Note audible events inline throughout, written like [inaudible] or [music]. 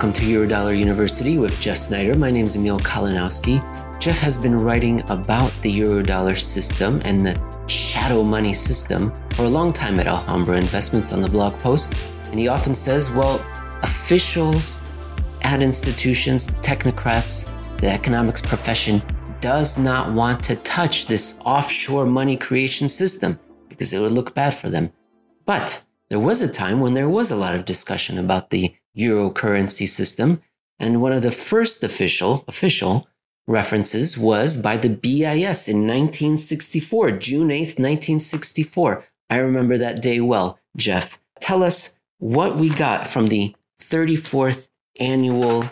Welcome to Eurodollar University with Jeff Snider. My name is Emil Kalinowski. Jeff has been writing about the Eurodollar system and the shadow money system for a long time at Alhambra Investments on the blog post. And he often says, well, officials at institutions, technocrats, the economics profession does not want to touch this offshore money creation system because it would look bad for them. But there was a time when there was a lot of discussion about the euro currency system, and one of the first official official references was by the BIS in 1964, June 8th, 1964. I remember that day well. Jeff, tell us what we got from the 34th annual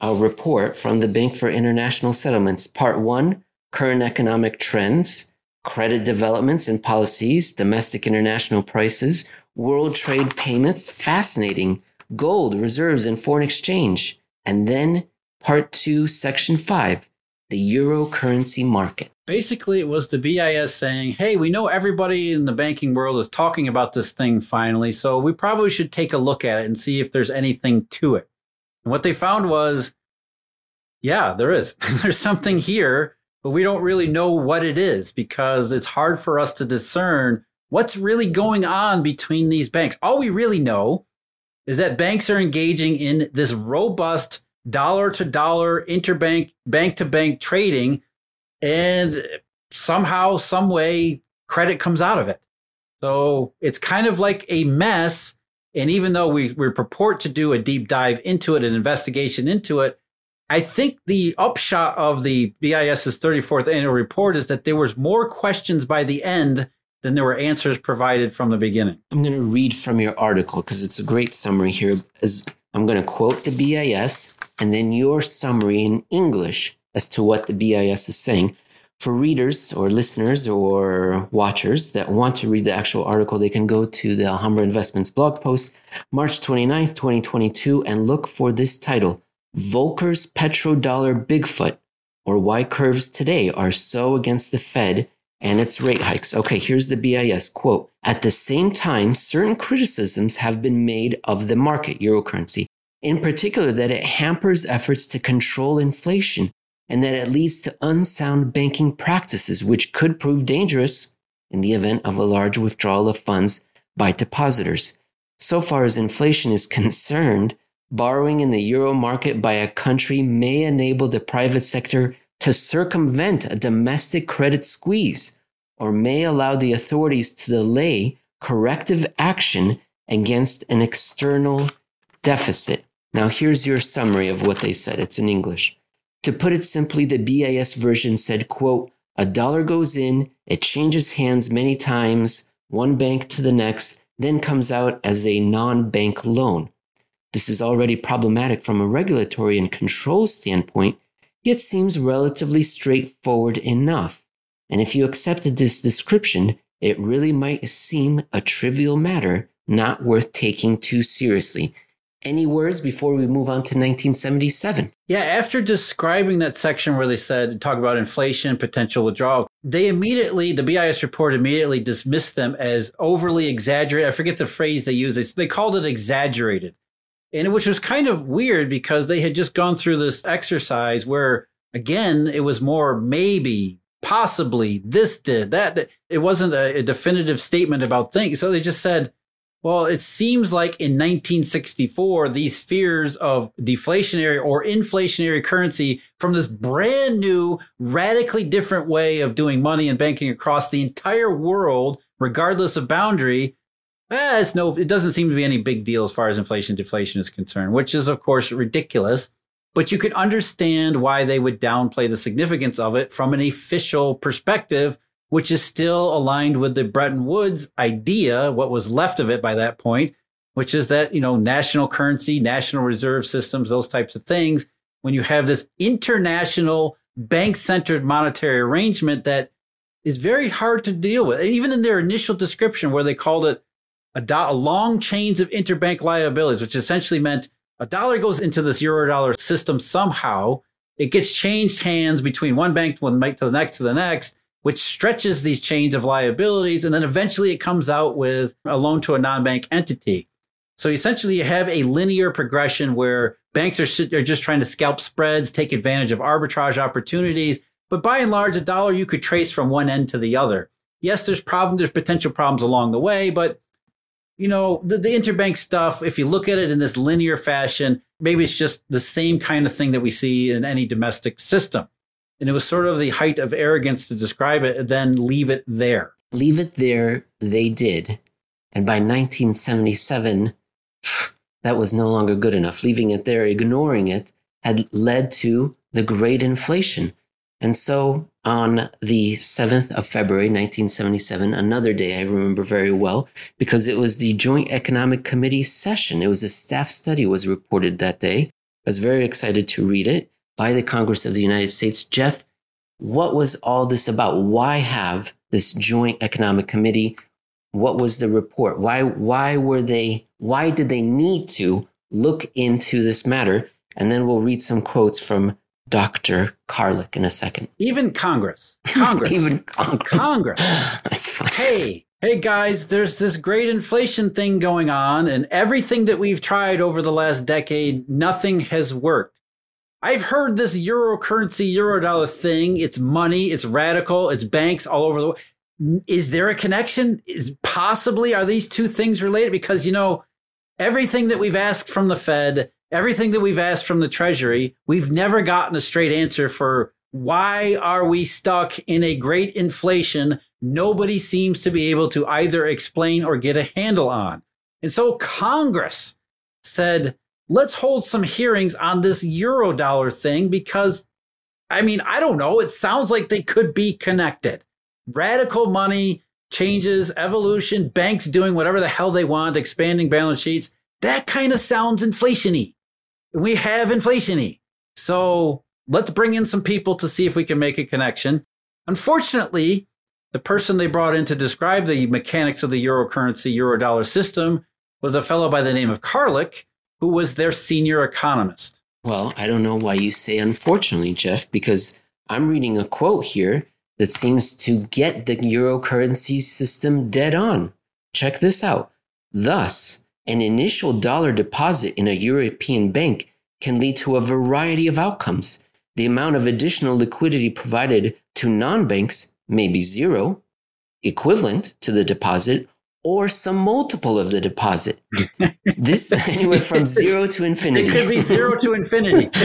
uh, report from the Bank for International Settlements, Part 1 Current Economic Trends, Credit Developments and Policies, Domestic International Prices, World Trade Payments. Fascinating. Gold, Reserves, and Foreign Exchange. And then Part 2, Section 5 the euro currency market. Basically, it was the BIS saying, hey, we know everybody in the banking world is talking about this thing finally, so we probably should take a look at it and see if there's anything to it. And what they found was, yeah, there is. [laughs] there's something here, but we don't really know what it is because it's hard for us to discern what's really going on between these banks. All we really know is that banks are engaging in this robust dollar to dollar interbank bank to bank trading and somehow some way credit comes out of it. So it's kind of like a mess and even though we, we purport to do a deep dive into it an investigation into it i think the upshot of the bis's 34th annual report is that there was more questions by the end than there were answers provided from the beginning i'm going to read from your article because it's a great summary here as i'm going to quote the bis and then your summary in English as to what the BIS is saying. For readers or listeners or watchers that want to read the actual article, they can go to the Alhambra Investments blog post, March 29th, 2022, and look for this title Volcker's Petrodollar Bigfoot, or Why Curves Today Are So Against the Fed and its rate hikes. Okay, here's the BIS quote. At the same time, certain criticisms have been made of the market, euro currency, in particular, that it hampers efforts to control inflation and that it leads to unsound banking practices, which could prove dangerous in the event of a large withdrawal of funds by depositors. So far as inflation is concerned, borrowing in the euro market by a country may enable the private sector to circumvent a domestic credit squeeze or may allow the authorities to delay corrective action against an external deficit. Now, here's your summary of what they said. It's in English. To put it simply, the BIS version said, quote, a dollar goes in, it changes hands many times, one bank to the next, then comes out as a non bank loan. This is already problematic from a regulatory and control standpoint, yet seems relatively straightforward enough. And if you accepted this description, it really might seem a trivial matter, not worth taking too seriously. Any words before we move on to 1977? Yeah, after describing that section where they said, talk about inflation, potential withdrawal, they immediately, the BIS report immediately dismissed them as overly exaggerated. I forget the phrase they used. They, they called it exaggerated. And which was kind of weird because they had just gone through this exercise where, again, it was more maybe, possibly, this did, that. that. It wasn't a, a definitive statement about things. So they just said, well, it seems like in 1964, these fears of deflationary or inflationary currency from this brand new, radically different way of doing money and banking across the entire world, regardless of boundary, eh, it's no, it doesn't seem to be any big deal as far as inflation deflation is concerned, which is, of course, ridiculous. But you could understand why they would downplay the significance of it from an official perspective which is still aligned with the Bretton Woods idea, what was left of it by that point, which is that, you know, national currency, national reserve systems, those types of things, when you have this international bank centered monetary arrangement that is very hard to deal with. Even in their initial description, where they called it a, do- a long chains of interbank liabilities, which essentially meant a dollar goes into this euro dollar system somehow. It gets changed hands between one bank to one bank to the next to the next which stretches these chains of liabilities. And then eventually it comes out with a loan to a non bank entity. So essentially, you have a linear progression where banks are, are just trying to scalp spreads, take advantage of arbitrage opportunities. But by and large, a dollar you could trace from one end to the other. Yes, there's problems, there's potential problems along the way, but you know, the, the interbank stuff, if you look at it in this linear fashion, maybe it's just the same kind of thing that we see in any domestic system. And it was sort of the height of arrogance to describe it and then leave it there. Leave it there, they did. And by 1977, that was no longer good enough. Leaving it there, ignoring it, had led to the great inflation. And so on the 7th of February, 1977, another day I remember very well because it was the Joint Economic Committee session. It was a staff study was reported that day. I was very excited to read it by the Congress of the United States. Jeff, what was all this about? Why have this Joint Economic Committee? What was the report? Why why were they why did they need to look into this matter? And then we'll read some quotes from Dr. Karlik in a second. Even Congress. Congress. [laughs] Even Congress. Congress. [laughs] That's fine. Hey, hey guys, there's this great inflation thing going on, and everything that we've tried over the last decade, nothing has worked. I've heard this euro currency, euro dollar thing. It's money, it's radical, it's banks all over the world. Is there a connection? Is possibly are these two things related? Because you know, everything that we've asked from the Fed everything that we've asked from the Treasury, we've never gotten a straight answer for why are we stuck in a great inflation nobody seems to be able to either explain or get a handle on. And so Congress said, let's hold some hearings on this eurodollar thing because I mean, I don't know, it sounds like they could be connected. Radical money changes, evolution, banks doing whatever the hell they want, expanding balance sheets. That kind of sounds inflationy we have inflation So let's bring in some people to see if we can make a connection. Unfortunately, the person they brought in to describe the mechanics of the euro currency, euro dollar system was a fellow by the name of Karlik, who was their senior economist. Well, I don't know why you say unfortunately, Jeff, because I'm reading a quote here that seems to get the euro currency system dead on. Check this out. Thus, an initial dollar deposit in a European bank can lead to a variety of outcomes. The amount of additional liquidity provided to non banks may be zero, equivalent to the deposit, or some multiple of the deposit. [laughs] this anywhere from zero to infinity. It could be zero to infinity. [laughs] [laughs]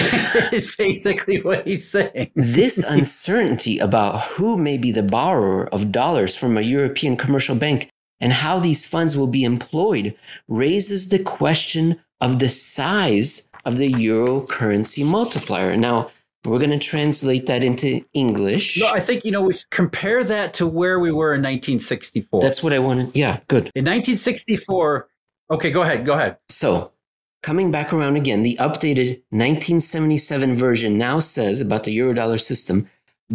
is basically what he's saying. this uncertainty about who may be the borrower of dollars from a European commercial bank and how these funds will be employed raises the question of the size of the euro currency multiplier. Now, we're going to translate that into English. No, I think, you know, we compare that to where we were in 1964. That's what I wanted. Yeah, good. In 1964, okay, go ahead, go ahead. So, coming back around again, the updated 1977 version now says about the eurodollar system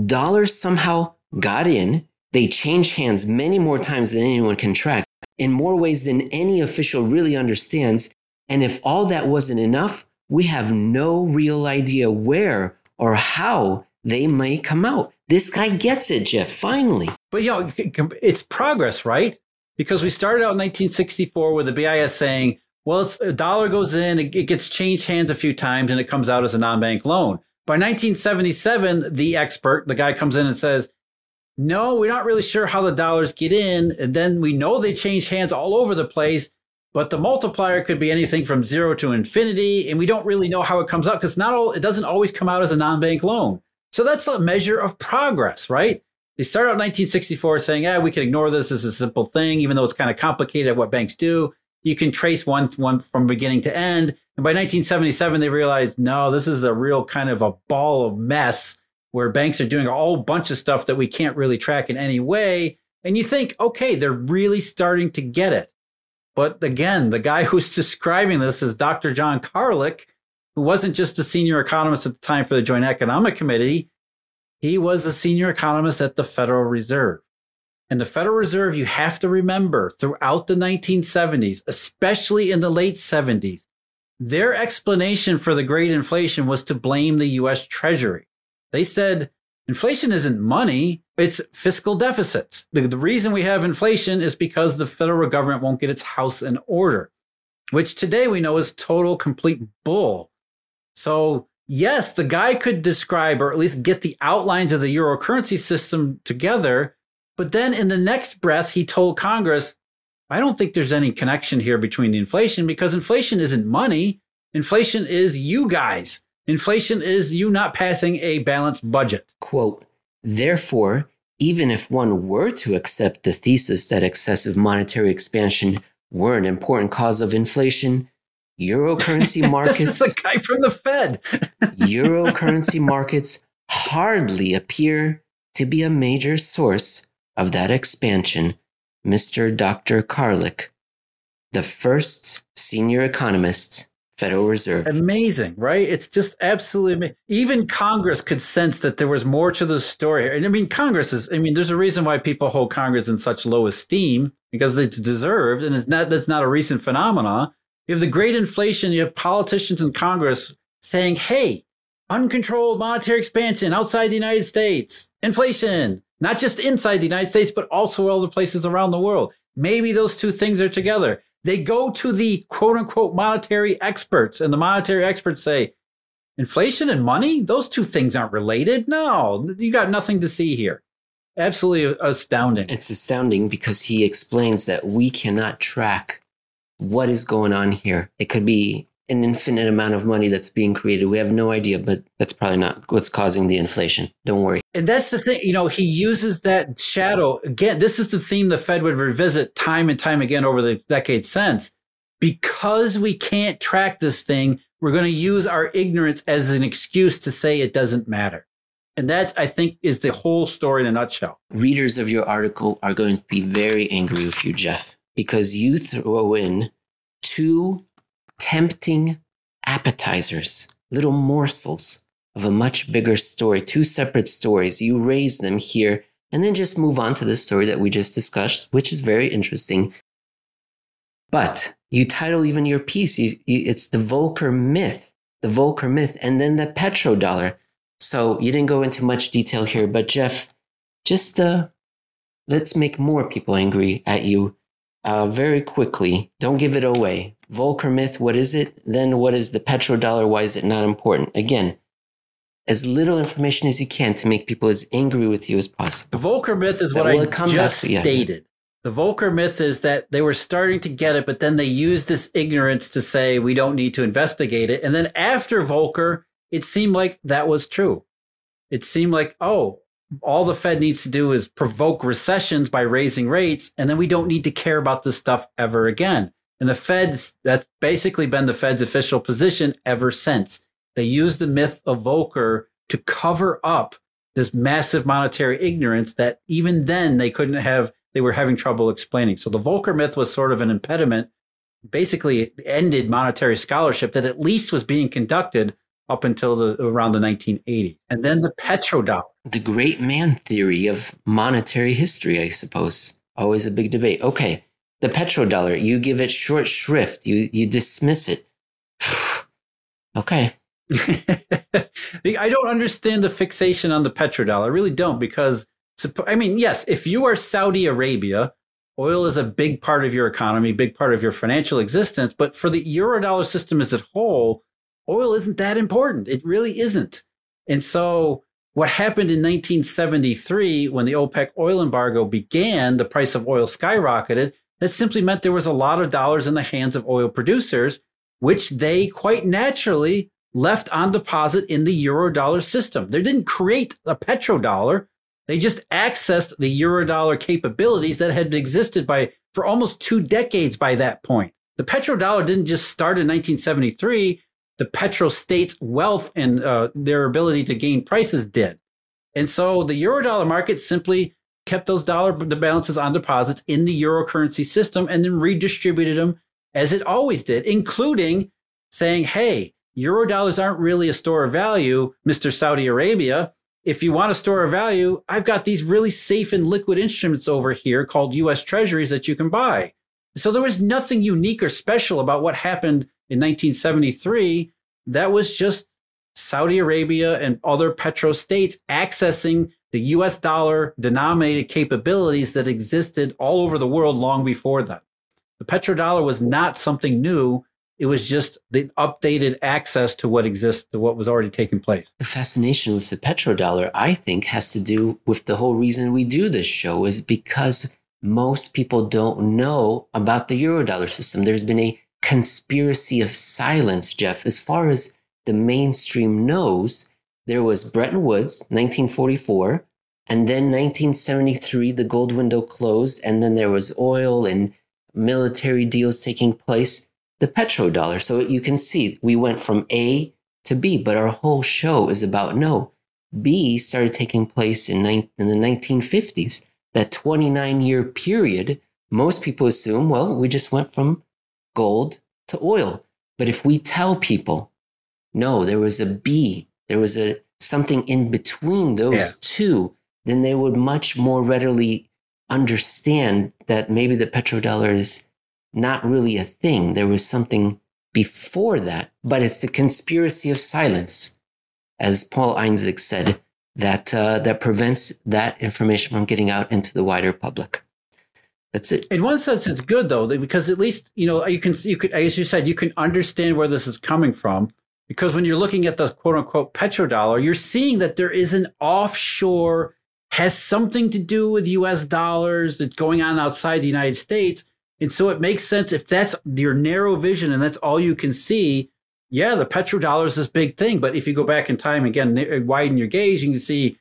dollars somehow got in they change hands many more times than anyone can track, in more ways than any official really understands. And if all that wasn't enough, we have no real idea where or how they may come out. This guy gets it, Jeff, finally. But you know, it's progress, right? Because we started out in 1964 with the BIS saying, well, a dollar goes in, it gets changed hands a few times, and it comes out as a non bank loan. By 1977, the expert, the guy comes in and says, no, we're not really sure how the dollars get in. And then we know they change hands all over the place, but the multiplier could be anything from zero to infinity. And we don't really know how it comes out because not all, it doesn't always come out as a non bank loan. So that's a measure of progress, right? They started out in 1964 saying, yeah, we can ignore this as a simple thing, even though it's kind of complicated what banks do. You can trace one, one from beginning to end. And by 1977, they realized, no, this is a real kind of a ball of mess where banks are doing a whole bunch of stuff that we can't really track in any way. And you think, okay, they're really starting to get it. But again, the guy [laughs] who's describing this is Dr. John Karlik, who wasn't just a senior economist at the time for the Joint Economic Committee. He was a senior economist at the Federal Reserve. And the Federal Reserve, you have to remember, throughout the 1970s, especially in the late 70s, their explanation for the great inflation was to blame the US Treasury. They said inflation isn't money, it's fiscal deficits. The, the reason we have inflation is because the federal government won't get its house in order. which today we know is total, complete bull. So, yes, the guy could describe or at least get the outlines of the euro currency system together. But then in the next breath, he told Congress, I don't think there's any connection here between the inflation because inflation isn't money. Inflation is you guys. Inflation is you not passing a balanced budget. Quote, therefore, even if one were to accept the thesis that excessive monetary expansion were an important cause of inflation, euro currency markets. [laughs] this is a guy from the Fed. [laughs] euro currency markets hardly appear to be a major source of that expansion, Mr. Dr. Karlik, the first senior economist Federal Reserve. Amazing, right? It's just absolutely amazing. Even Congress could sense that there was more to the story. And I mean, Congress is, I mean, there's a reason why people hold Congress in such low esteem because it's deserved. And it's not, that's not a recent phenomenon. You have the great inflation. You have politicians in Congress saying, hey, uncontrolled monetary expansion outside the United States, inflation, not just inside the United States, but also other places around the world. Maybe those two things are together. They go to the quote unquote monetary experts, and the monetary experts say, inflation and money, those two things aren't related. No, you got nothing to see here. Absolutely astounding. It's astounding because he explains that we cannot track what is going on here. It could be an infinite amount of money that's being created. We have no idea, but that's probably not what's causing the inflation. Don't worry. And that's the thing, you know, he uses that shadow again. This is the theme the Fed would revisit time and time again over the decades since. Because we can't track this thing, we're going to use our ignorance as an excuse to say it doesn't matter. And that, I think, is the whole story in a nutshell. Readers of your article are going to be very angry with you, Jeff, because you throw in two tempting appetizers, little morsels of a much bigger story, two separate stories. You raise them here and then just move on to the story that we just discussed, which is very interesting. But you title even your piece, it's the Volcker myth, the Volcker myth, and then the petrodollar. So you didn't go into much detail here, but Jeff, just uh, let's make more people angry at you uh, very quickly. Don't give it away. Volcker myth, what is it? Then what is the petrodollar? Why is it not important? Again, as little information as you can to make people as angry with you as possible. The Volcker myth is what I just stated. The Volcker myth is that they were starting to get it, but then they used this ignorance to say we don't need to investigate it. And then after Volcker, it seemed like that was true. It seemed like, oh, all the Fed needs to do is provoke recessions by raising rates, and then we don't need to care about this stuff ever again. And the Fed's, that's basically been the Fed's official position ever since. They used the myth of Volcker to cover up this massive monetary ignorance that even then they couldn't have, they were having trouble explaining. So the Volcker myth was sort of an impediment, basically ended monetary scholarship that at least was being conducted up until the, around the 1980s. And then the petrodollar. The great man theory of monetary history, I suppose. Always a big debate. Okay, the petrodollar, you give it short shrift, you, you dismiss it. [sighs] okay. [laughs] I don't understand the fixation on the petrodollar. I really don't because I mean, yes, if you are Saudi Arabia, oil is a big part of your economy, big part of your financial existence, but for the eurodollar system as a whole, oil isn't that important. It really isn't. And so what happened in 1973 when the OPEC oil embargo began, the price of oil skyrocketed. That simply meant there was a lot of dollars in the hands of oil producers, which they quite naturally left on deposit in the eurodollar system. They didn't create a petrodollar. They just accessed the eurodollar capabilities that had existed by for almost two decades by that point. The petrodollar didn't just start in 1973 the petrostates' wealth and uh, their ability to gain prices did. And so the eurodollar market simply kept those dollar balances on deposits in the euro currency system and then redistributed them as it always did, including saying, hey, euro dollars aren't really a store of value, Mr. Saudi Arabia. If you want a store of value, I've got these really safe and liquid instruments over here called US treasuries that you can buy. So there was nothing unique or special about what happened in 1973, that was just Saudi Arabia and other petro states accessing the US dollar denominated capabilities that existed all over the world long before that. The petrodollar was not something new. It was just the updated access to what exists, to what was already taking place. The fascination with the petrodollar, I think, has to do with the whole reason we do this show is because most people don't know about the eurodollar system. There's been a conspiracy of silence, Jeff. As far as the mainstream knows, there was Bretton Woods, 1944, and then 1973, the gold window closed, and then there was oil and military deals taking place, the petrodollar. So you can see we went from A to B, but our whole show is about no. B started taking place in, in the 1950s. That 29 year period, most people assume, well, we just went from gold to oil. But if we tell people, no, there was a B, there was a something in between those yeah. two, then they would much more readily understand that maybe the petrodollar is not really a thing. There was something before that, but it's the conspiracy of silence, as Paul Einzig said, that uh, that prevents that information from getting out into the wider public. That's it. In one sense, it's good though, because at least you know you can you could, as you said, you can understand where this is coming from. Because when you're looking at the quote unquote petrodollar, you're seeing that there is an offshore has something to do with US dollars that's going on outside the United States. And so it makes sense if that's your narrow vision and that's all you can see. Yeah, the petrodollar is this big thing. But if you go back in time again, uh, widen your gaze, you can see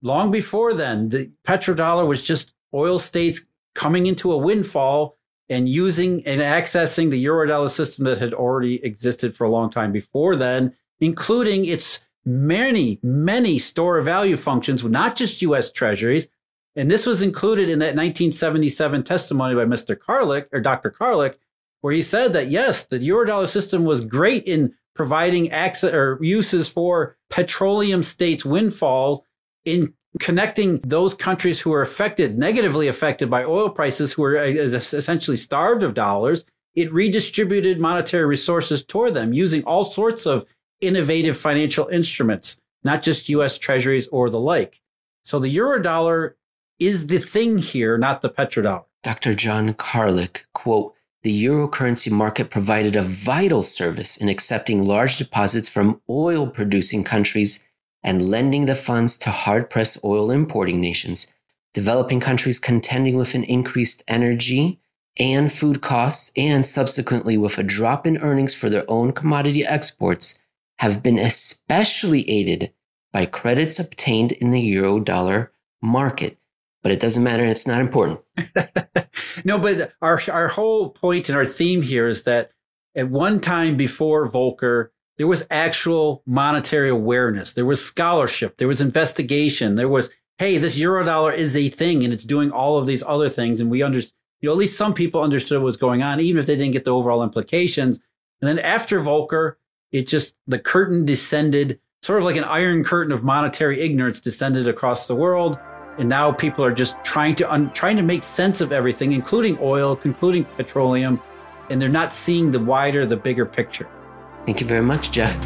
long before then, the petrodollar was just oil states coming into a windfall and using and accessing the eurodollar system that had already existed for a long time before then, including its many, many store of value functions, not just US treasuries. And this was included in that 1977 testimony by Mr. Karluk or Dr. Karluk, where he said that yes, the Eurodollar system was great in providing access or uses for petroleum states windfall in connecting those countries who are affected, negatively affected by oil prices, who are uh, essentially starved of dollars. It redistributed monetary resources toward them using all sorts of innovative financial instruments, not just US treasuries or the like. So the eurodollar is the thing here, not the petrodollar. Dr. John Karluk, quote, the euro currency market provided a vital service in accepting large deposits from oil producing countries and lending the funds to hard pressed oil importing nations. Developing countries contending with an increased energy and food costs, and subsequently with a drop in earnings for their own commodity exports, have been especially aided by credits obtained in the euro dollar market. But it doesn't matter, it's not important. [laughs] no, but our, our whole point and our theme here is that at one time before Volcker, there was actual monetary awareness, there was scholarship, there was investigation, there was, hey, this euro dollar is a thing and it's doing all of these other things. And we understand, you know, at least some people understood what was going on, even if they didn't get the overall implications. And then after Volcker, it just, the curtain descended, sort of like an iron curtain of monetary ignorance descended across the world. And now people are just trying to, un, trying to make sense of everything, including oil, including petroleum. And they're not seeing the wider, the bigger picture. Thank you very much, Jeff.